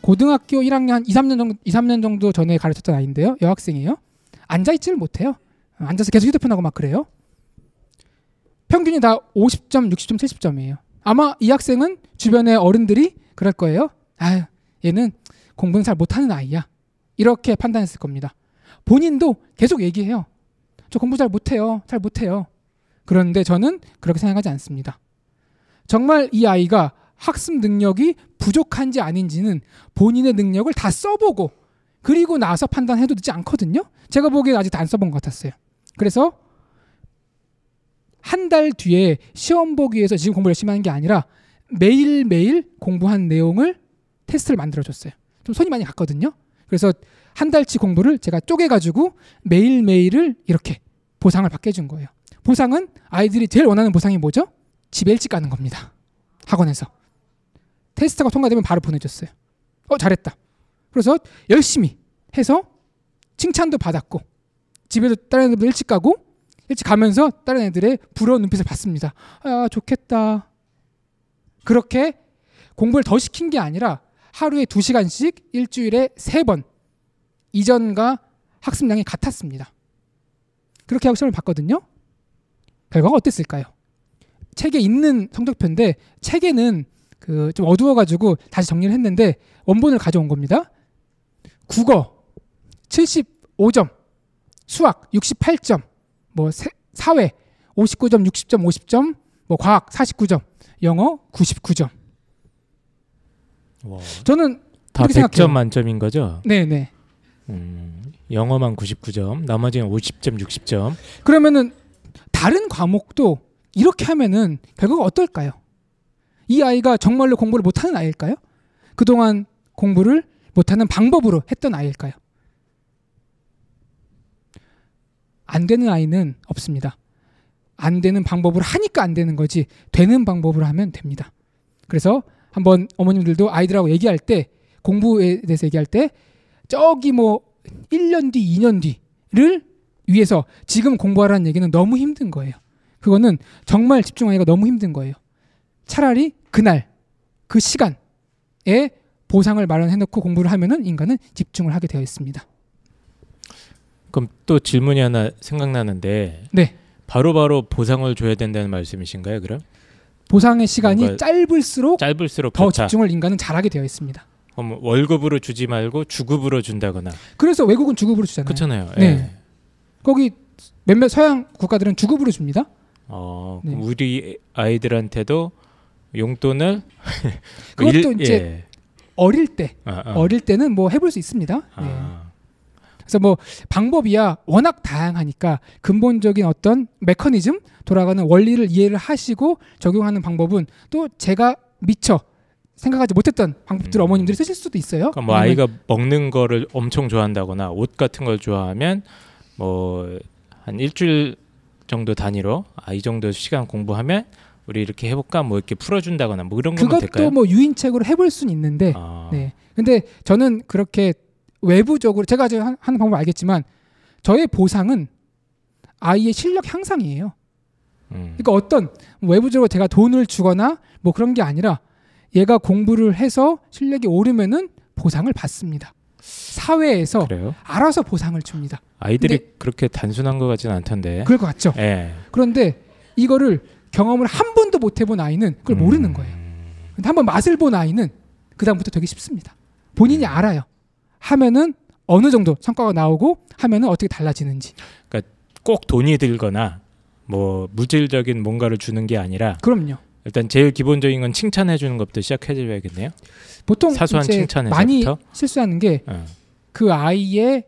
고등학교 1학년 한 2, 3년 정도 2, 3년 정도 전에 가르쳤던 아이인데요. 여학생이에요. 앉아 있지를 못해요. 앉아서 계속 휴대폰 하고 막 그래요. 평균이 다 50점, 60점, 70점이에요. 아마 이 학생은 주변의 어른들이 그럴 거예요. 아, 얘는 공부는 잘 못하는 아이야. 이렇게 판단했을 겁니다. 본인도 계속 얘기해요. 저 공부 잘 못해요. 잘 못해요. 그런데 저는 그렇게 생각하지 않습니다. 정말 이 아이가 학습 능력이 부족한지 아닌지는 본인의 능력을 다 써보고 그리고 나서 판단해도 되지 않거든요. 제가 보기엔 아직 안 써본 것 같았어요. 그래서 한 달 뒤에 시험 보기 위해서 지금 공부 열심히 하는 게 아니라 매일매일 공부한 내용을 테스트를 만들어줬어요. 좀 손이 많이 갔거든요. 그래서 한 달치 공부를 제가 쪼개가지고 매일매일을 이렇게 보상을 받게 해준 거예요. 보상은 아이들이 제일 원하는 보상이 뭐죠? 집에 일찍 가는 겁니다. 학원에서. 테스트가 통과되면 바로 보내줬어요. 어, 잘했다. 그래서 열심히 해서 칭찬도 받았고 집에도 다른 애들도 일찍 가고 일찍 가면서 다른 애들의 부러운 눈빛을 받습니다. 아, 좋겠다. 그렇게 공부를 더 시킨 게 아니라 하루에 두 시간씩 일주일에 세 번 이전과 학습량이 같았습니다. 그렇게 하고 시험을 봤거든요. 결과가 어땠을까요? 책에 있는 성적표인데 책에는 그 좀 어두워가지고 다시 정리를 했는데 원본을 가져온 겁니다. 국어 75점, 수학 68점, 뭐 세, 사회 59점, 60점, 50점, 뭐 과학 49점, 영어 99점. 와, 저는 다 그렇게 100점 생각해요. 만점인 거죠? 네, 네. 음, 영어만 99점, 나머지는 50점, 60점. 그러면은 다른 과목도 이렇게 하면은 결과가 어떨까요? 이 아이가 정말로 공부를 못하는 아이일까요? 그동안 공부를 못하는 방법으로 했던 아이일까요? 안 되는 아이는 없습니다. 안 되는 방법으로 하니까 안 되는 거지 되는 방법으로 하면 됩니다. 그래서 한번 어머님들도 아이들하고 얘기할 때 공부에 대해서 얘기할 때 저기 뭐 1년 뒤, 2년 뒤를 위해서 지금 공부하라는 얘기는 너무 힘든 거예요. 그거는 정말 집중하기가 너무 힘든 거예요. 차라리 그날 그 시간에 보상을 마련해 놓고 공부를 하면은 인간은 집중을 하게 되어 있습니다. 그럼 또 질문이 하나 생각나는데 네. 바로바로 보상을 줘야 된다는 말씀이신가요? 그럼 보상의 시간이 짧을수록 짧을수록 더 좋다. 집중을 인간은 잘하게 되어 있습니다. 그럼 월급으로 주지 말고 주급으로 준다거나 그래서 외국은 주급으로 주잖아요. 그렇잖아요. 네. 예. 거기 몇몇 서양 국가들은 주급으로 줍니다. 어, 네. 우리 아이들한테도 용돈을 그것도 일- 이제 예. 어릴 때 아, 아. 어릴 때는 뭐 해볼 수 있습니다. 네. 아. 그래서 뭐 방법이야 워낙 다양하니까 근본적인 어떤 메커니즘 돌아가는 원리를 이해를 하시고 적용하는 방법은 또 제가 미처 생각하지 못했던 방법들을 음. 어머님들이 쓰실 수도 있어요. 그러니까 뭐 아이가 먹는 거를 엄청 좋아한다거나 옷 같은 걸 좋아하면 뭐 한 일주일 정도 단위로 아 이 정도 시간 공부하면 우리 이렇게 해볼까 뭐 이렇게 풀어준다거나 뭐 이런 거면 될까요? 그것도 뭐 유인책으로 해볼 수는 있는데 아, 네. 근데 저는 그렇게 외부적으로 제가 지금 하- 하는 방법 알겠지만 저의 보상은 아이의 실력 향상이에요. 음. 그러니까 어떤 외부적으로 제가 돈을 주거나 뭐 그런 게 아니라 얘가 공부를 해서 실력이 오르면은 보상을 받습니다. 사회에서 그래요? 알아서 보상을 줍니다. 아이들이 그렇게 단순한 것 같지는 않던데. 그럴 것 같죠. 예. 그런데 이거를 경험을 한 번도 못 해본 아이는 그걸 음. 모르는 거예요. 근데 한번 맛을 본 아이는 그 다음부터 되게 쉽습니다. 본인이 음. 알아요. 하면은 어느 정도 성과가 나오고 하면은 어떻게 달라지는지. 꼭 돈이 들거나 뭐 물질적인 뭔가를 주는 게 아니라 그럼요. 일단 제일 기본적인 건 칭찬해 주는 것부터 시작해 줘야겠네요. 보통 사소한 이제 칭찬에서부터? 많이 실수하는 게 어. 그 아이의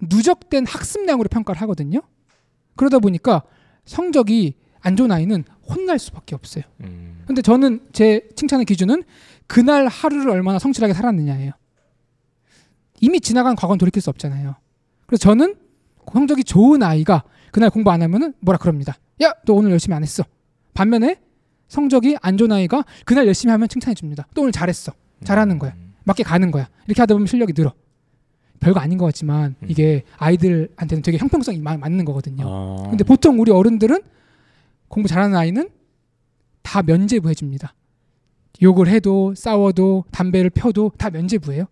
누적된 학습량으로 평가를 하거든요. 그러다 보니까 성적이 안 좋은 아이는 혼날 수밖에 없어요. 음. 근데 저는 제 칭찬의 기준은 그날 하루를 얼마나 성실하게 살았느냐예요. 이미 지나간 과거는 돌이킬 수 없잖아요. 그래서 저는 성적이 좋은 아이가 그날 공부 안 하면은 뭐라 그럽니다. 야, 너 오늘 열심히 안 했어. 반면에 성적이 안 좋은 아이가 그날 열심히 하면 칭찬해 줍니다. 또 오늘 잘했어. 잘하는 거야. 맞게 가는 거야. 이렇게 하다 보면 실력이 늘어. 별거 아닌 것 같지만 음. 이게 아이들한테는 되게 형평성이 마- 맞는 거거든요. 어. 근데 보통 우리 어른들은 공부 잘하는 아이는 다 면제부 해 줍니다. 욕을 해도 싸워도 담배를 펴도 다 면죄부예요.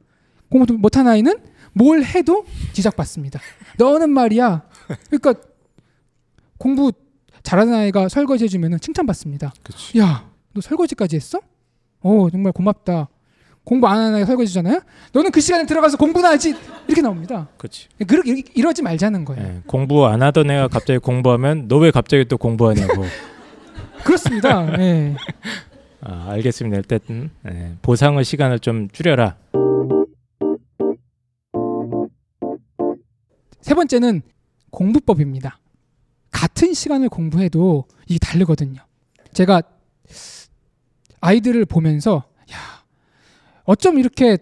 공부 못한 아이는 뭘 해도 지적받습니다. 너는 말이야. 그러니까 공부 잘하는 아이가 설거지 해주면 칭찬받습니다. 그치. 야, 너 설거지까지 했어? 어, 정말 고맙다. 공부 안 하는 아이가 설거지잖아요. 너는 그 시간에 들어가서 공부나 하지. 이렇게 나옵니다. 그렇지. 그렇게 이러지 말자는 거예요. 예, 공부 안 하던 애가 갑자기 공부하면 너 왜 갑자기 또 공부하냐고. 그렇습니다. 네. 아, 알겠습니다. 일단 예, 보상의 시간을 좀 줄여라. 세 번째는 공부법입니다. 같은 시간을 공부해도 이게 다르거든요. 제가 아이들을 보면서 야, 어쩜 이렇게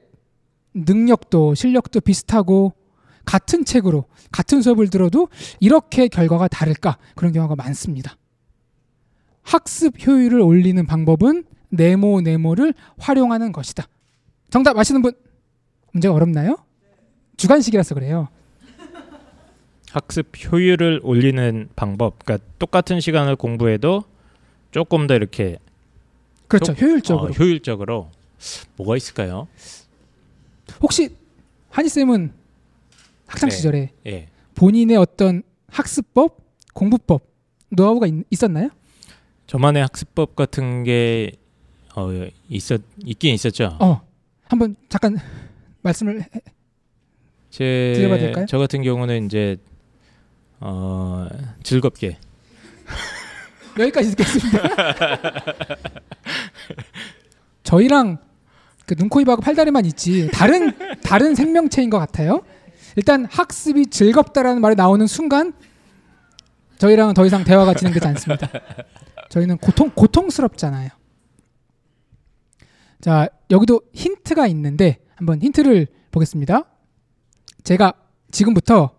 능력도 실력도 비슷하고 같은 책으로 같은 수업을 들어도 이렇게 결과가 다를까 그런 경우가 많습니다. 학습 효율을 올리는 방법은 네모 네모를 활용하는 것이다. 정답 아시는 분? 문제가 어렵나요? 주관식이라서 그래요. 학습 효율을 올리는 방법. 그러니까 똑같은 시간을 공부해도 조금 더 이렇게 그렇죠. 효- 효율적으로. 어, 효율적으로 뭐가 있을까요? 혹시 한희 쌤은 학창 네. 시절에 예. 본인의 어떤 학습법, 공부법 노하우가 있, 있었나요? 저만의 학습법 같은 게 어, 있었 있긴 있었죠. 어, 한번 잠깐 말씀을 해- 제? 저 같은 경우는 이제 어, 즐겁게 여기까지 듣겠습니다. 저희랑 그 눈코입하고 팔다리만 있지 다른 다른 생명체인 것 같아요. 일단 학습이 즐겁다라는 말이 나오는 순간 저희랑은 더 이상 대화가 진행되지 않습니다. 저희는 고통 고통스럽잖아요. 자 여기도 힌트가 있는데 한번 힌트를 보겠습니다. 제가 지금부터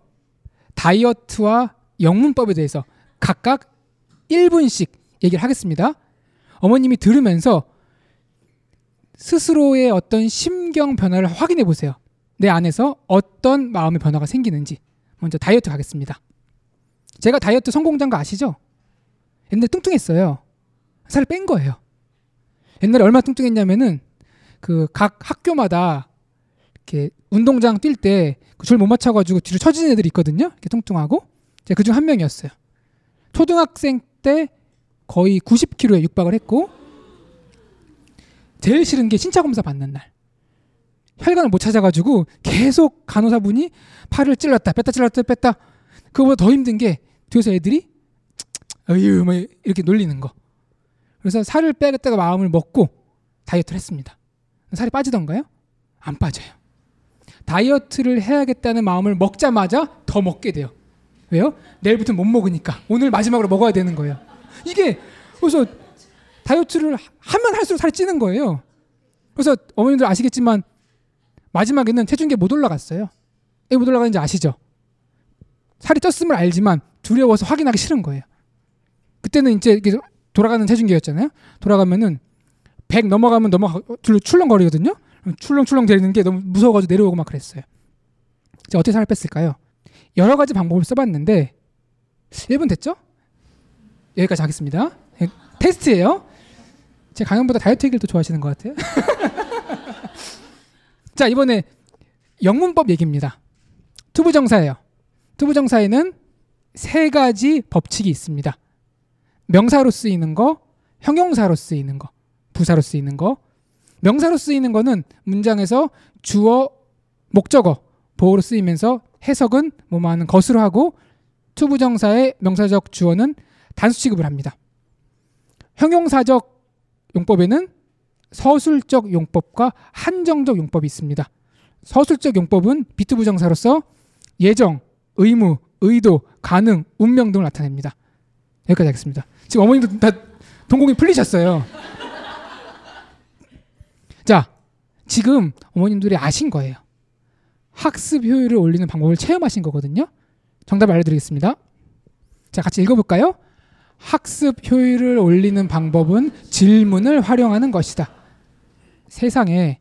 다이어트와 영문법에 대해서 각각 1분씩 얘기를 하겠습니다. 어머님이 들으면서 스스로의 어떤 심경 변화를 확인해 보세요. 내 안에서 어떤 마음의 변화가 생기는지. 먼저 다이어트 가겠습니다. 제가 다이어트 성공자인 거 아시죠? 옛날에 뚱뚱했어요. 살을 뺀 거예요. 옛날에 얼마 나 뚱뚱했냐면은 그 각 학교마다 이렇게 운동장 뛸때그줄못 맞춰가지고 뒤로 처지는 애들이 있거든요. 이렇게 뚱뚱하고 제가 그중 한 명이었어요. 초등학생 때 거의 90kg에 육박을 했고 제일 싫은 게 신차 검사 받는 날 혈관을 못 찾아가지고 계속 간호사분이 팔을 찔렀다 뺐다 찔렀다 뺐다 그거보다 더 힘든 게 뒤에서 애들이 어휴 뭐 이렇게 놀리는 거 그래서 살을 빼겠다가 마음을 먹고 다이어트를 했습니다 살이 빠지던가요? 안 빠져요 다이어트를 해야겠다는 마음을 먹자마자 더 먹게 돼요 왜요? 내일부터 못 먹으니까 오늘 마지막으로 먹어야 되는 거예요. 이게 그래서 다이어트를 하면 할수록 살이 찌는 거예요. 그래서 어머님들 아시겠지만 마지막에는 체중계 못 올라갔어요. 왜못 올라가는지 아시죠? 살이 쪘음을 알지만 두려워서 확인하기 싫은 거예요. 그때는 이제 이렇게 돌아가는 체중계였잖아요. 돌아가면은 100 넘어가면 넘어가 줄로 출렁거리거든요. 출렁출렁 되는 게 너무 무서워가지고 내려오고 막 그랬어요. 자, 어떻게 살을 뺐을까요? 여러 가지 방법을 써봤는데 1분 됐죠? 여기까지 하겠습니다. 예, 테스트예요. 제 강연보다 다이어트 얘기를 더 좋아하시는 것 같아요. 자 이번에 영문법 얘기입니다. to부정사예요. to부정사에는 세 가지 법칙이 있습니다. 명사로 쓰이는 거, 형용사로 쓰이는 거, 부사로 쓰이는 거. 명사로 쓰이는 거는 문장에서 주어, 목적어, 보호로 쓰이면서 해석은 뭐뭐 하는 것으로 하고 to부정사의 명사적 주어는 단수 취급을 합니다. 형용사적 용법에는 서술적 용법과 한정적 용법이 있습니다. 서술적 용법은 비투부정사로서 예정, 의무, 의도, 가능, 운명 등을 나타냅니다. 여기까지 하겠습니다. 지금 어머님도 다 동공이 풀리셨어요. 자, 지금 어머님들이 아신 거예요. 학습 효율을 올리는 방법을 체험하신 거거든요. 정답 알려드리겠습니다. 자, 같이 읽어볼까요? 학습 효율을 올리는 방법은 질문을 활용하는 것이다. 세상에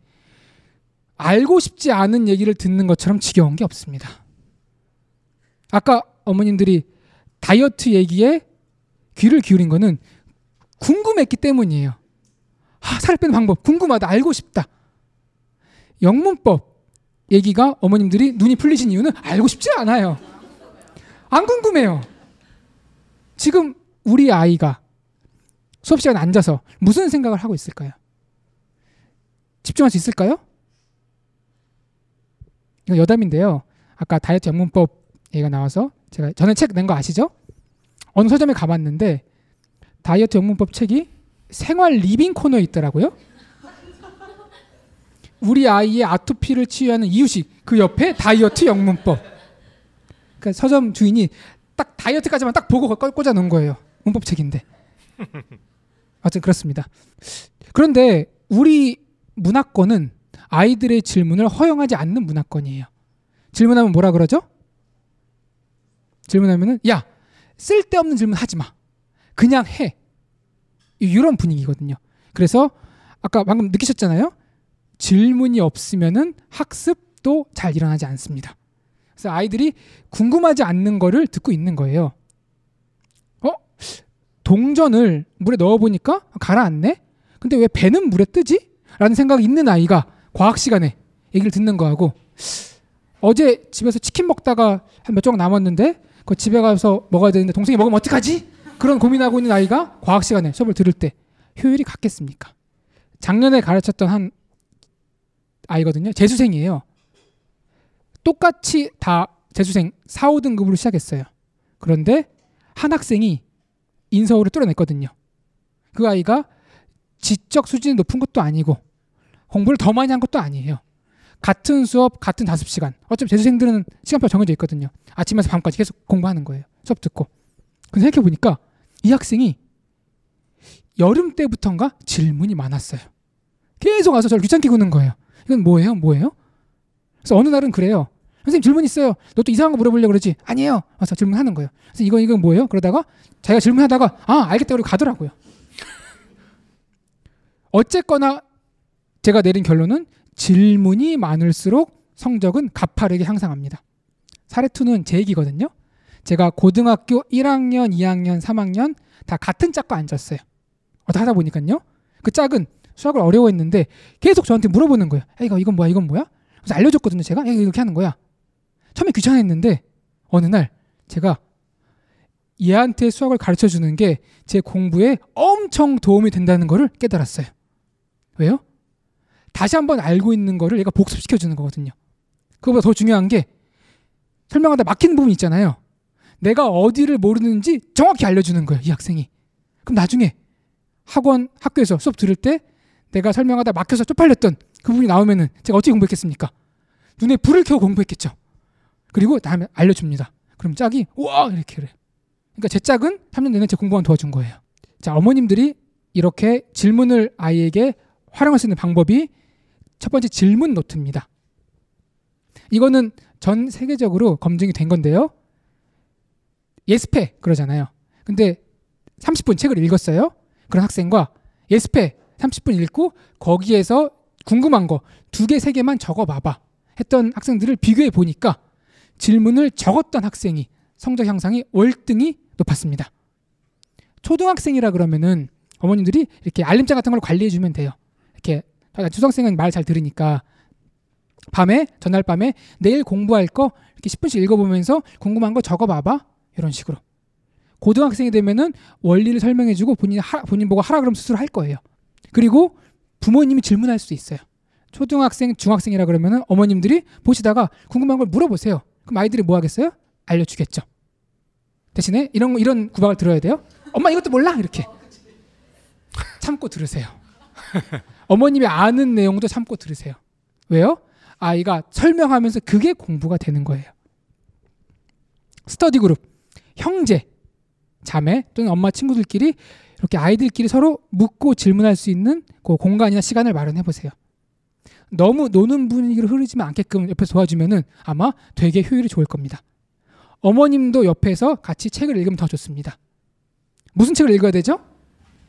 알고 싶지 않은 얘기를 듣는 것처럼 지겨운 게 없습니다. 아까 어머님들이 다이어트 얘기에 귀를 기울인 거는 궁금했기 때문이에요. 아, 살 빼는 방법 궁금하다. 알고 싶다. 영문법 얘기가 어머님들이 눈이 풀리신 이유는 알고 싶지 않아요. 안 궁금해요. 지금 우리 아이가 수업 시간에 앉아서 무슨 생각을 하고 있을까요? 집중할 수 있을까요? 이거 여담인데요. 아까 다이어트 영문법 얘기가 나와서 제가 전에 책 낸 거 아시죠? 어느 서점에 가봤는데 다이어트 영문법 책이 생활 living 코너에 있더라고요. 우리 아이의 아토피를 치유하는 이유식 그 옆에 다이어트 영문법. 그러니까 서점 주인이 딱 다이어트까지만 딱 보고 꽂아 놓은 거예요. 문법 책인데. 어쨌든 그렇습니다. 그런데 우리 문화권은 아이들의 질문을 허용하지 않는 문화권이에요. 질문하면 뭐라 그러죠? 질문하면은 야 쓸데없는 질문 하지 마. 그냥 해. 이런 분위기거든요. 그래서 아까 방금 느끼셨잖아요. 질문이 없으면은 학습도 잘 일어나지 않습니다. 그래서 아이들이 궁금하지 않는 거를 듣고 있는 거예요. 어? 동전을 물에 넣어 보니까 가라앉네. 근데 왜 배는 물에 뜨지? 라는 생각이 있는 아이가 과학 시간에 얘기를 듣는 거하고 어제 집에서 치킨 먹다가 한 몇 조각 남았는데 그 집에 가서 먹어야 되는데 동생이 먹으면 어떡하지? 그런 고민하고 있는 아이가 과학 시간에 수업을 들을 때 효율이 같겠습니까? 작년에 가르쳤던 한 아이거든요. 재수생이에요. 똑같이 다 재수생 4, 5등급으로 시작했어요. 그런데 한 학생이 인서울을 뚫어냈거든요. 그 아이가 지적 수준이 높은 것도 아니고 공부를 더 많이 한 것도 아니에요. 같은 수업 같은 다섯 시간. 어차피 재수생들은 시간표 정해져 있거든요. 아침에서 밤까지 계속 공부하는 거예요. 수업 듣고. 근데 생각해 보니까 이 학생이 여름 때부터인가 질문이 많았어요. 계속 와서 저를 귀찮게 구는 거예요. 이건 뭐예요? 뭐예요? 그래서 어느 날은 그래요. 선생님 질문 있어요. 너 또 이상한 거 물어보려고 그러지? 아니에요. 와서 질문하는 거예요. 그래서 이거 이건 뭐예요? 그러다가 자기가 질문하다가 아 알겠다 그러고 가더라고요. 어쨌거나 제가 내린 결론은 질문이 많을수록 성적은 가파르게 향상합니다. 사례2는 제 얘기거든요. 제가 고등학교 1학년, 2학년, 3학년 다 같은 짝과 앉았어요. 어떻게 하다 보니까요. 그 짝은 수학을 어려워했는데 계속 저한테 물어보는 거예요. 야, 이거 이건 뭐야? 이건 뭐야? 그래서 알려줬거든요. 제가 야, 이렇게 하는 거야. 처음에 귀찮아했는데 어느 날 제가 얘한테 수학을 가르쳐 주는 게 제 공부에 엄청 도움이 된다는 것을 깨달았어요. 왜요? 다시 한번 알고 있는 거를 얘가 복습시켜 주는 거거든요. 그거보다 더 중요한 게 설명하다 막히는 부분 있잖아요. 내가 어디를 모르는지 정확히 알려주는 거예요. 이 학생이. 그럼 나중에 학원, 학교에서 수업 들을 때 내가 설명하다 막혀서 쪽팔렸던 그 부분이 나오면은 제가 어떻게 공부했겠습니까? 눈에 불을 켜고 공부했겠죠. 그리고 다음에 알려줍니다. 그럼 짝이 우와 이렇게 그래. 그러니까 제 짝은 3년 내내 제 공부만 도와준 거예요. 자 어머님들이 이렇게 질문을 아이에게 활용할 수 있는 방법이 첫 번째 질문 노트입니다. 이거는 전 세계적으로 검증이 된 건데요. 예습해 그러잖아요. 근데 30분 책을 읽었어요. 그런 학생과 예습해 30분 읽고 거기에서 궁금한 거 두 개, 세 개만 적어 봐봐. 했던 학생들을 비교해 보니까 질문을 적었던 학생이 성적 향상이 월등히 높았습니다. 초등학생이라 그러면은 어머님들이 이렇게 알림장 같은 걸 관리해 주면 돼요. 이렇게 초등학생은 말 잘 들으니까 밤에 전날 밤에 내일 공부할 거 이렇게 10분씩 읽어보면서 궁금한 거 적어봐봐 이런 식으로. 고등학생이 되면은 원리를 설명해주고 본인 하, 본인 보고 하라 그러면 스스로 할 거예요. 그리고 부모님이 질문할 수 있어요. 초등학생, 중학생이라 그러면은 어머님들이 보시다가 궁금한 걸 물어보세요. 그럼 아이들이 뭐 하겠어요? 알려주겠죠. 대신에 이런 이런 구박을 들어야 돼요. 엄마 이것도 몰라 이렇게 참고 들으세요. 어머님이 아는 내용도 참고 들으세요. 왜요? 아이가 설명하면서 그게 공부가 되는 거예요. 스터디 그룹, 형제, 자매 또는 엄마 친구들끼리 이렇게 아이들끼리 서로 묻고 질문할 수 있는 그 공간이나 시간을 마련해 보세요. 너무 노는 분위기로 흐르지만 않게끔 옆에서 도와주면은 아마 되게 효율이 좋을 겁니다. 어머님도 옆에서 같이 책을 읽으면 더 좋습니다. 무슨 책을 읽어야 되죠?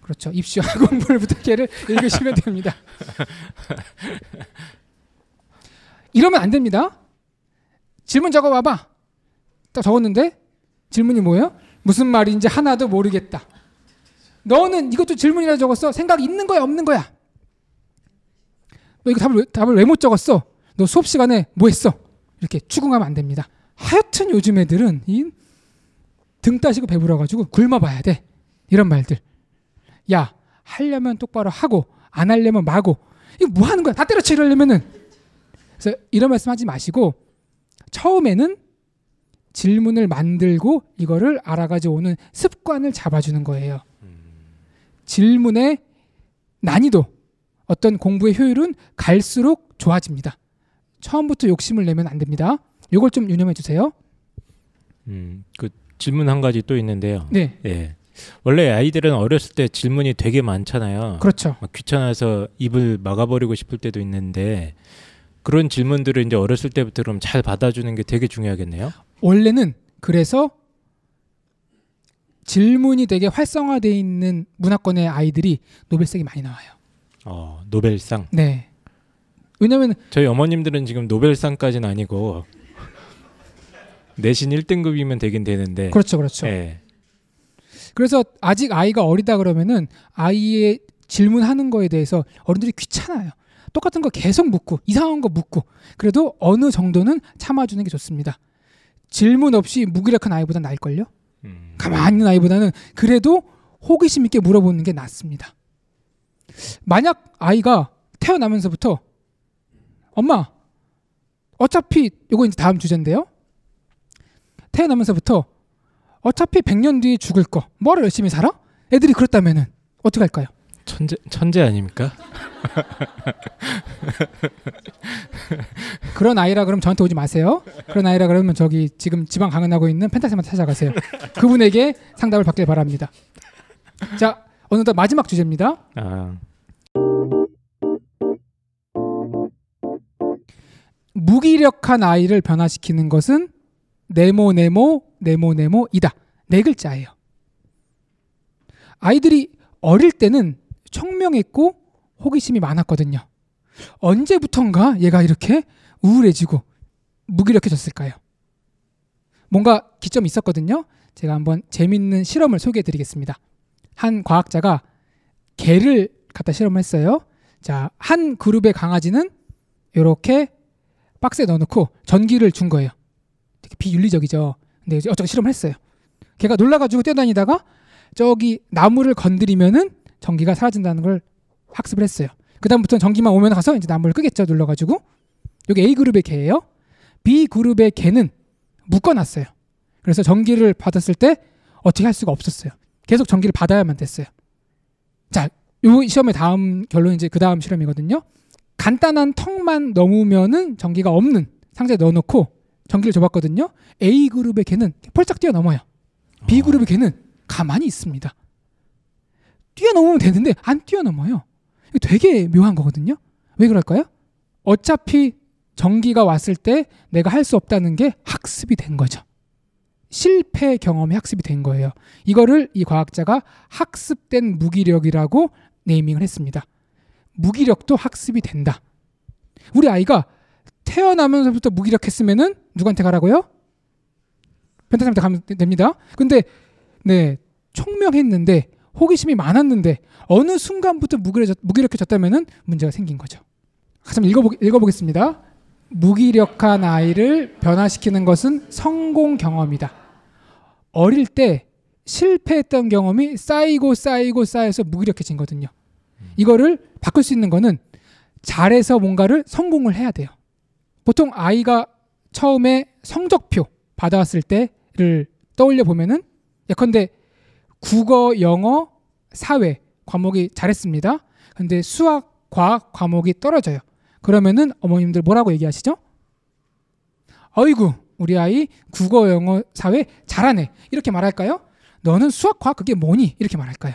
그렇죠. 입시와 공부를 부탁해를 읽으시면 됩니다. 이러면 안 됩니다. 질문 적어봐봐. 딱 적었는데 질문이 뭐예요? 무슨 말인지 하나도 모르겠다. 너는 이것도 질문이라 적었어. 생각 있는 거야 없는 거야? 너 이거 답을 왜, 답을 왜 못 적었어? 너 수업 시간에 뭐 했어? 이렇게 추궁하면 안 됩니다. 하여튼 요즘 애들은 이 등 따시고 배불러가지고 굶어봐야 돼. 이런 말들. 야 하려면 똑바로 하고 안 하려면 마고 이거 뭐 하는 거야? 다 때려쳐 이러려면은 그래서 이런 말씀 하지 마시고 처음에는 질문을 만들고 이거를 알아가지고 오는 습관을 잡아주는 거예요. 질문의 난이도, 어떤 공부의 효율은 갈수록 좋아집니다. 처음부터 욕심을 내면 안 됩니다. 이걸 좀 유념해 주세요. 음, 그 질문 한 가지 또 있는데요. 네, 예. 원래 아이들은 어렸을 때 질문이 되게 많잖아요. 그렇죠. 막 귀찮아서 입을 막아버리고 싶을 때도 있는데 그런 질문들을 이제 어렸을 때부터 그럼 잘 받아주는 게 되게 중요하겠네요. 원래는 그래서 질문이 되게 활성화되어 있는 문화권의 아이들이 노벨상이 많이 나와요. 어, 노벨상. 네. 왜냐면 저희 어머님들은 지금 노벨상까지는 아니고 내신 1등급이면 되긴 되는데. 그렇죠, 그렇죠. 예. 그래서 아직 아이가 어리다 그러면은 아이의 질문하는 거에 대해서 어른들이 귀찮아요. 똑같은 거 계속 묻고 이상한 거 묻고 그래도 어느 정도는 참아주는 게 좋습니다. 질문 없이 무기력한 아이보다 나을걸요? 음. 가만히 있는 아이보다는 그래도 호기심 있게 물어보는 게 낫습니다. 만약 아이가 태어나면서부터 엄마 어차피 이거 이제 다음 주제인데요. 태어나면서부터 어차피 100년 뒤에 죽을 거 뭐하러 열심히 살아? 애들이 그렇다면은 어떻게 할까요? 천재 천재 아닙니까? 그런 아이라 그러면 저한테 오지 마세요. 그런 아이라 그러면 저기 지금 지방 강연하고 있는 펜타스한테 찾아가세요. 그분에게 상담을 받길 바랍니다. 자, 어느덧 마지막 주제입니다. 아, 무기력한 아이를 변화시키는 것은 네모 네모 네모 네모이다. 네 글자예요. 아이들이 어릴 때는 청명했고 호기심이 많았거든요. 언제부턴가 얘가 이렇게 우울해지고 무기력해졌을까요? 뭔가 기점이 있었거든요. 제가 한번 재밌는 실험을 소개해 드리겠습니다. 한 과학자가 개를 갖다 실험을 했어요. 자, 한 그룹의 강아지는 이렇게 박스에 넣어놓고 전기를 준 거예요. 되게 비윤리적이죠. 근데 어쩌고 실험을 했어요. 걔가 놀라가지고 뛰어다니다가 저기 나무를 건드리면은 전기가 사라진다는 걸 학습을 했어요. 그 다음부터는 전기만 오면 가서 이제 나무를 끄겠죠. 눌러가지고 여기 A 그룹의 개예요. B 그룹의 개는 묶어놨어요. 그래서 전기를 받았을 때 어떻게 할 수가 없었어요. 계속 전기를 받아야만 됐어요. 자, 요 시험의 다음 결론이 이제 그 다음 실험이거든요. 간단한 턱만 넘으면은 전기가 없는 상자에 넣어놓고 전기를 줘봤거든요. A 그룹의 개는 펄쩍 뛰어넘어요. B 그룹의 개는 가만히 있습니다. 뛰어넘으면 되는데 안 뛰어넘어요. 되게 묘한 거거든요. 왜 그럴까요? 어차피 전기가 왔을 때 내가 할 수 없다는 게 학습이 된 거죠. 실패 경험이 학습이 된 거예요. 이거를 이 과학자가 학습된 무기력이라고 네이밍을 했습니다. 무기력도 학습이 된다. 우리 아이가 태어나면서부터 무기력했으면은 누구한테 가라고요? 펜타쌤한테 가면 됩니다. 근데 네 총명했는데 호기심이 많았는데 어느 순간부터 무기력해졌, 무기력해졌다면은 문제가 생긴 거죠. 한번 읽어보, 읽어보겠습니다. 무기력한 아이를 변화시키는 것은 성공 경험이다. 어릴 때 실패했던 경험이 쌓이고 쌓이고 쌓여서 무기력해진 거거든요. 이거를 바꿀 수 있는 거는 잘해서 뭔가를 성공을 해야 돼요. 보통 아이가 처음에 성적표 받아왔을 때를 떠올려 보면은 예컨대 국어, 영어, 사회 과목이 잘했습니다. 근데 수학, 과학 과목이 떨어져요. 그러면은 어머님들 뭐라고 얘기하시죠? 어이구, 우리 아이 국어, 영어, 사회 잘하네. 이렇게 말할까요? 너는 수학, 과학 그게 뭐니? 이렇게 말할까요?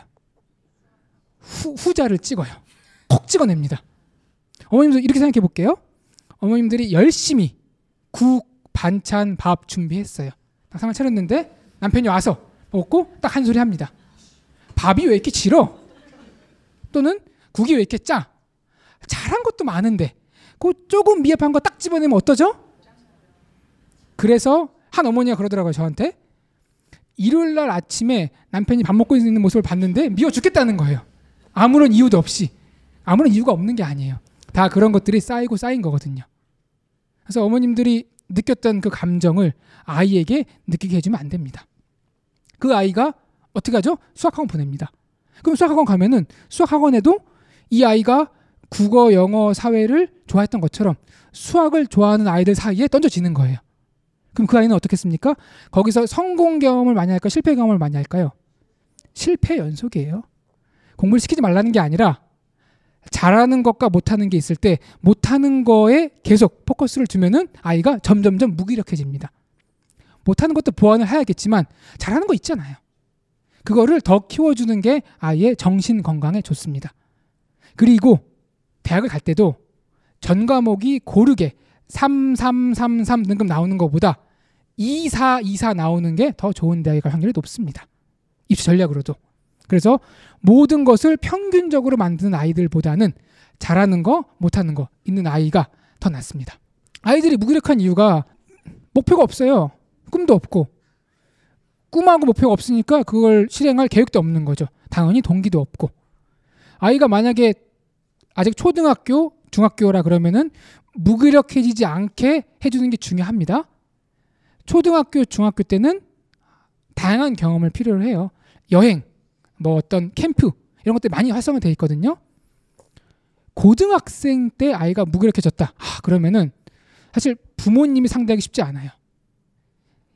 후, 후자를 찍어요. 콕 찍어냅니다. 어머님들 이렇게 생각해 볼게요. 어머님들이 열심히 국, 반찬, 밥 준비했어요. 딱 상을 차렸는데 남편이 와서 먹고 딱 한 소리 합니다. 밥이 왜 이렇게 질어? 또는 국이 왜 이렇게 짜? 잘한 것도 많은데 그 조금 미흡한 거 딱 집어내면 어떠죠? 그래서 한 어머니가 그러더라고요 저한테 일요일 날 아침에 남편이 밥 먹고 있는 모습을 봤는데 미워 죽겠다는 거예요. 아무런 이유도 없이 아무런 이유가 없는 게 아니에요. 다 그런 것들이 쌓이고 쌓인 거거든요. 그래서 어머님들이 느꼈던 그 감정을 아이에게 느끼게 해주면 안 됩니다. 그 아이가 어떻게 하죠? 수학학원 보냅니다. 그럼 수학학원 가면은 수학학원에도 이 아이가 국어, 영어, 사회를 좋아했던 것처럼 수학을 좋아하는 아이들 사이에 던져지는 거예요. 그럼 그 아이는 어떻겠습니까? 거기서 성공 경험을 많이 할까요? 실패 경험을 많이 할까요? 실패 연속이에요. 공부를 시키지 말라는 게 아니라 잘하는 것과 못하는 게 있을 때 못하는 거에 계속 포커스를 두면은 아이가 점점점 무기력해집니다. 못하는 것도 보완을 해야겠지만 잘하는 거 있잖아요. 그거를 더 키워주는 게 아이의 정신 건강에 좋습니다. 그리고 대학을 갈 때도 전 과목이 고르게 3, 3, 3, 3 등급 나오는 것보다 2, 4, 2, 4 나오는 게 더 좋은 대학에 갈 확률이 높습니다. 입시 전략으로도. 그래서 모든 것을 평균적으로 만드는 아이들보다는 잘하는 거, 못하는 거 있는 아이가 더 낫습니다. 아이들이 무기력한 이유가 목표가 없어요. 꿈도 없고. 꿈하고 목표가 없으니까 그걸 실행할 계획도 없는 거죠. 당연히 동기도 없고. 아이가 만약에 아직 초등학교, 중학교라 그러면은 무기력해지지 않게 해주는 게 중요합니다. 초등학교, 중학교 때는 다양한 경험을 필요로 해요. 여행, 뭐 어떤 캠프 이런 것들 많이 활성화되어 있거든요. 고등학생 때 아이가 무기력해졌다. 아, 그러면은 사실 부모님이 상대하기 쉽지 않아요.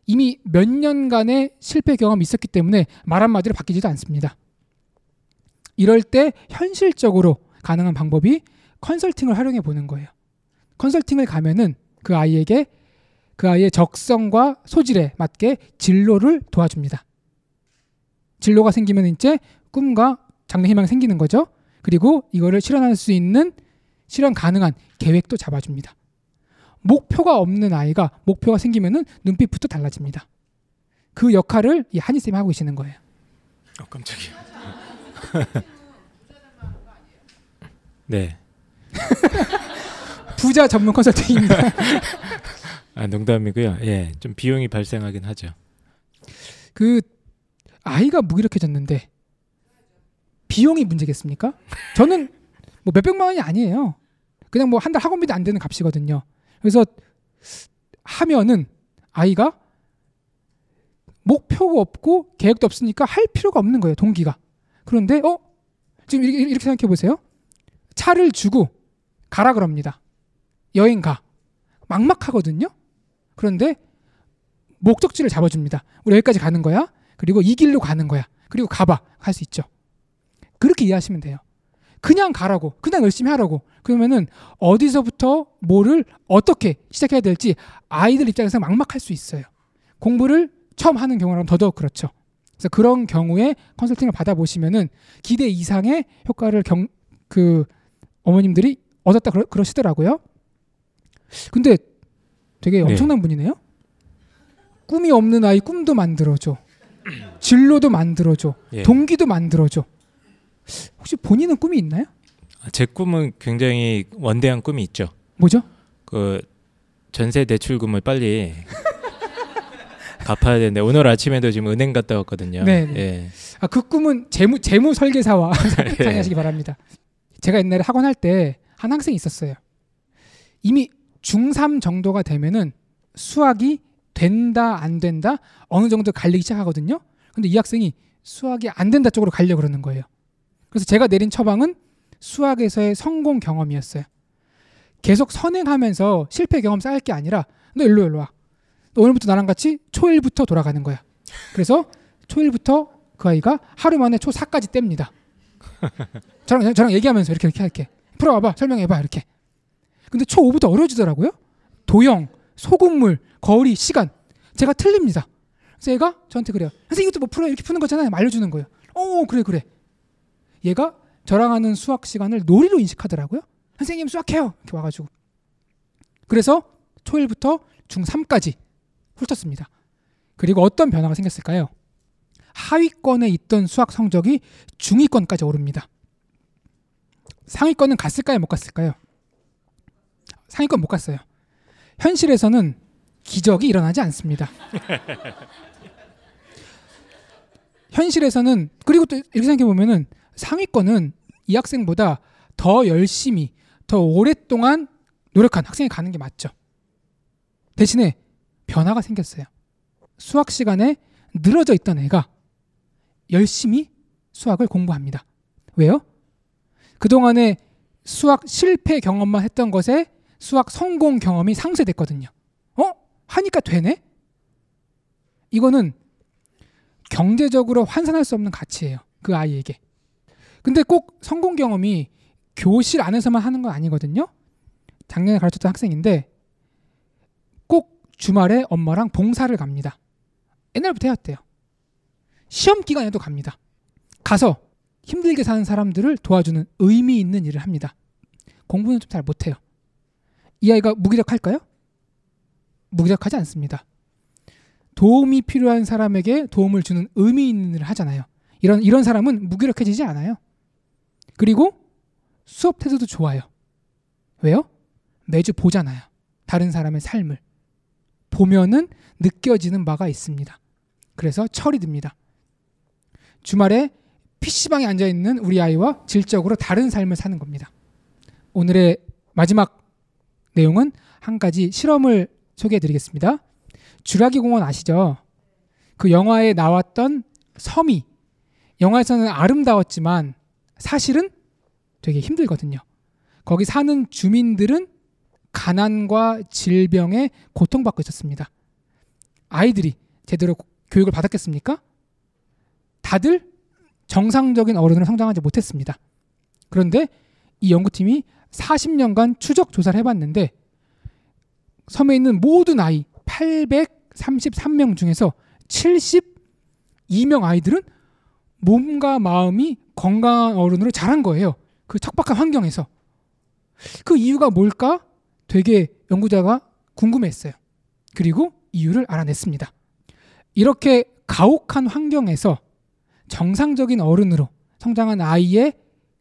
이미 몇 년간의 실패 경험이 있었기 때문에 말 한마디로 바뀌지도 않습니다. 이럴 때 현실적으로 가능한 방법이 컨설팅을 활용해 보는 거예요. 컨설팅을 가면은 그 아이에게 그 아이의 적성과 소질에 맞게 진로를 도와줍니다. 진로가 생기면 이제 꿈과 장래 희망이 생기는 거죠. 그리고 이거를 실현할 수 있는 실현 가능한 계획도 잡아줍니다. 목표가 없는 아이가 목표가 생기면은 눈빛부터 달라집니다. 그 역할을 이 한희 쌤이 하고 계시는 거예요. 어 깜짝이야. 네. 부자 전문 컨설팅입니다. 아 농담이고요. 예, 좀 비용이 발생하긴 하죠. 그 아이가 무기력해졌는데 비용이 문제겠습니까? 저는 뭐 몇백만 원이 아니에요. 그냥 뭐 한 달 학원비도 안 되는 값이거든요. 그래서 하면은 아이가 목표가 없고 계획도 없으니까 할 필요가 없는 거예요. 동기가. 그런데 어 지금 이렇게, 이렇게 생각해 보세요. 차를 주고 가라 그럽니다. 여행 가. 막막하거든요. 그런데 목적지를 잡아줍니다. 우리 여기까지 가는 거야. 그리고 이 길로 가는 거야. 그리고 가봐. 할수 있죠. 그렇게 이해하시면 돼요. 그냥 가라고. 그냥 열심히 하라고. 그러면은 어디서부터 뭐를 어떻게 시작해야 될지 아이들 입장에서 막막할 수 있어요. 공부를 처음 하는 경우라면 더더욱 그렇죠. 그래서 그런 경우에 컨설팅을 받아보시면은 기대 이상의 효과를 경, 그 어머님들이 얻었다 그러, 그러시더라고요. 근데 되게 네. 엄청난 분이네요. 꿈이 없는 아이 꿈도 만들어줘. 진로도 만들어줘. 예. 동기도 만들어줘. 혹시 본인은 꿈이 있나요? 아, 제 꿈은 굉장히 원대한 꿈이 있죠. 뭐죠? 그 전세 대출금을 빨리 갚아야 되는데 오늘 아침에도 지금 은행 갔다 왔거든요. 네, 네. 예. 아, 그 꿈은 재무 재무 설계사와 상의하시기 바랍니다. 제가 옛날에 학원 할 때 한 학생이 있었어요. 이미 중3 정도가 되면은 수학이 된다 안 된다 어느 정도 갈리기 시작하거든요. 근데 이 학생이 수학이 안 된다 쪽으로 고 그러는 거예요. 그래서 제가 내린 처방은 수학에서의 성공 경험이었어요. 계속 선행하면서 실패 경험 쌓을 게 아니라 너 일로 일로 와. 너 오늘부터 나랑 같이 초1부터 돌아가는 거야. 그래서 초1부터 그 아이가 하루 만에 초 4까지 뗍니다. 저랑 저랑 얘기하면서 이렇게 이렇게 할게. 풀어봐봐, 설명해봐 이렇게. 근데 초 5부터 어려워지더라고요. 도형, 소금물, 거리, 시간. 제가 틀립니다. 그래서 얘가 저한테 그래요. 선생님 이것도 뭐 풀어 이렇게 푸는 거잖아요. 알려주는 거예요. 어 그래 그래. 얘가 저랑 하는 수학 시간을 놀이로 인식하더라고요. 선생님 수학해요. 이렇게 와가지고. 그래서 초1부터 중3까지 훑었습니다. 그리고 어떤 변화가 생겼을까요? 하위권에 있던 수학 성적이 중위권까지 오릅니다. 상위권은 갔을까요? 못 갔을까요? 상위권 못 갔어요. 현실에서는 기적이 일어나지 않습니다. 현실에서는 그리고 또 이렇게 생각해 보면은 상위권은 이 학생보다 더 열심히 더 오랫동안 노력한 학생이 가는 게 맞죠. 대신에 변화가 생겼어요. 수학 시간에 늘어져 있던 애가 열심히 수학을 공부합니다. 왜요? 그동안에 수학 실패 경험만 했던 것에 수학 성공 경험이 상쇄됐거든요. 어? 하니까 되네? 이거는 경제적으로 환산할 수 없는 가치예요. 그 아이에게. 근데 꼭 성공 경험이 교실 안에서만 하는 건 아니거든요. 작년에 가르쳤던 학생인데 꼭 주말에 엄마랑 봉사를 갑니다. 옛날부터 해왔대요. 시험 기간에도 갑니다. 가서 힘들게 사는 사람들을 도와주는 의미 있는 일을 합니다. 공부는 좀 잘 못해요. 이 아이가 무기력할까요? 무기력하지 않습니다. 도움이 필요한 사람에게 도움을 주는 의미 있는 일을 하잖아요. 이런 이런 사람은 무기력해지지 않아요. 그리고 수업 태도도 좋아요. 왜요? 매주 보잖아요. 다른 사람의 삶을 보면은 느껴지는 바가 있습니다. 그래서 철이 듭니다. 주말에 PC방에 앉아 있는 우리 아이와 질적으로 다른 삶을 사는 겁니다. 오늘의 마지막 내용은 한 가지 실험을 소개해 드리겠습니다. 주라기 공원 아시죠? 그 영화에 나왔던 섬이 영화에서는 아름다웠지만 사실은 되게 힘들거든요. 거기 사는 주민들은 가난과 질병에 고통받고 있었습니다. 아이들이 제대로 교육을 받았겠습니까? 다들 정상적인 어른으로 성장하지 못했습니다. 그런데 이 연구팀이 40년간 추적 조사를 해봤는데 섬에 있는 모든 아이 833명 중에서 72명 아이들은 몸과 마음이 건강한 어른으로 자란 거예요. 그 척박한 환경에서. 그 이유가 뭘까? 되게 연구자가 궁금했어요. 그리고 이유를 알아냈습니다. 이렇게 가혹한 환경에서 정상적인 어른으로 성장한 아이의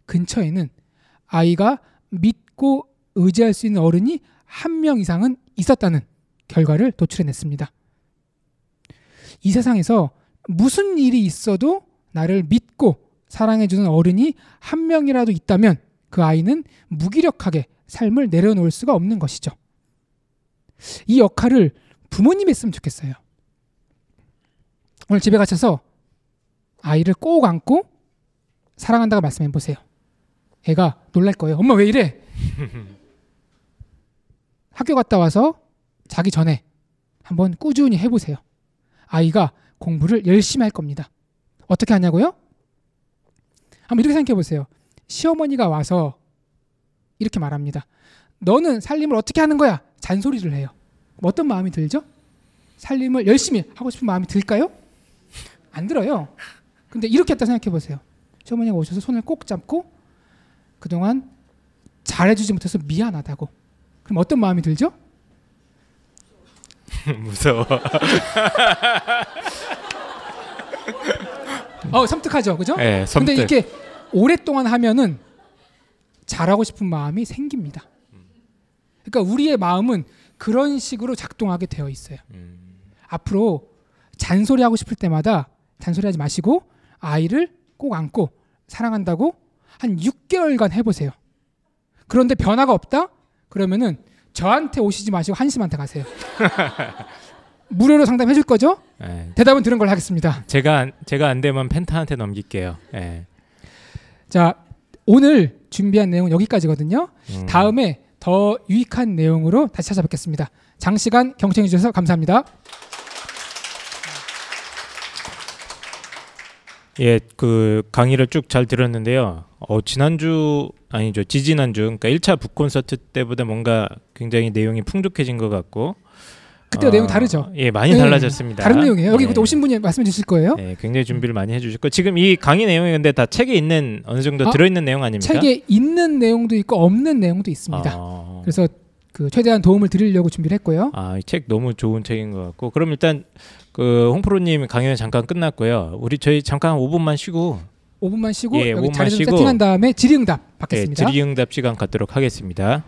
근처에는 아이가 믿고 의지할 수 있는 어른이 한 명 이상은 있었다는 결과를 도출해냈습니다. 이 세상에서 무슨 일이 있어도 나를 믿고 사랑해주는 어른이 한 명이라도 있다면 그 아이는 무기력하게 삶을 내려놓을 수가 없는 것이죠. 이 역할을 부모님이 했으면 좋겠어요. 오늘 집에 가셔서 아이를 꼭 안고 사랑한다고 말씀해 보세요. 애가 놀랄 거예요. 엄마 왜 이래? 학교 갔다 와서 자기 전에 한번 꾸준히 해보세요. 아이가 공부를 열심히 할 겁니다. 어떻게 하냐고요? 한번 이렇게 생각해 보세요. 시어머니가 와서 이렇게 말합니다. 너는 살림을 어떻게 하는 거야? 잔소리를 해요. 어떤 마음이 들죠? 살림을 열심히 하고 싶은 마음이 들까요? 안 들어요. 근데 이렇게 했다 생각해 보세요. 시어머니가 오셔서 손을 꼭 잡고 그동안 잘해주지 못해서 미안하다고. 그럼 어떤 마음이 들죠? 무서워. 어 섬뜩하죠, 그죠? 네, 근데 섬뜩. 이렇게 오랫동안 하면은 잘하고 싶은 마음이 생깁니다. 그러니까 우리의 마음은 그런 식으로 작동하게 되어 있어요. 음, 앞으로 잔소리하고 싶을 때마다 잔소리하지 마시고 아이를 꼭 안고 사랑한다고 한 6개월간 해보세요. 그런데 변화가 없다? 그러면은 저한테 오시지 마시고 한심한테 가세요. 무료로 상담해 줄 거죠? 네. 대답은 들은 걸로 하겠습니다. 제가 안- 제가 안 되면 펜타한테 넘길게요. 예. 자, 오늘 준비한 내용은 여기까지거든요. 음. 다음에 더 유익한 내용으로 다시 찾아뵙겠습니다. 장시간 경청해 주셔서 감사합니다. 예, 그 강의를 쭉 잘 들었는데요. 어, 지난주 아니죠. 지지난주 그러니까 1차 북 콘서트 때보다 뭔가 굉장히 내용이 풍족해진 것 같고 그때와 어, 내용 다르죠? 예, 많이 네, 달라졌습니다. 다른 내용이에요. 여기 예. 그때 오신 분이 말씀해 주실 거예요. 예, 굉장히 준비를 많이 해 주셨고 지금 이 강의 내용이 근데 다 책에 있는 어느 정도 아, 들어 있는 내용 아닙니까? 책에 있는 내용도 있고 없는 내용도 있습니다. 아, 그래서 그 최대한 도움을 드리려고 준비를 했고요. 아, 이 책 너무 좋은 책인 것 같고 그럼 일단 그 홍프로님 강의는 잠깐 끝났고요. 우리 저희 잠깐 5분만 쉬고 5분만 쉬고 예, 여기 5분만 자리 좀 쉬고. 세팅한 다음에 질의응답 예, 받겠습니다. 질의응답 시간 갖도록 하겠습니다.